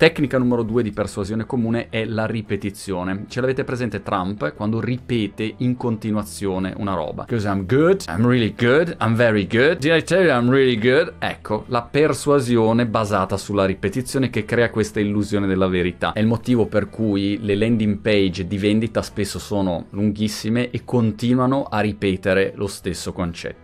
Tecnica numero due di persuasione comune è la ripetizione. Ce l'avete presente Trump quando ripete in continuazione una roba. Because I'm good, I'm really good, I'm very good, did I tell you I'm really good? Ecco, la persuasione basata sulla ripetizione che crea questa illusione della verità. È il motivo per cui le landing page di vendita spesso sono lunghissime e continuano a ripetere lo stesso concetto.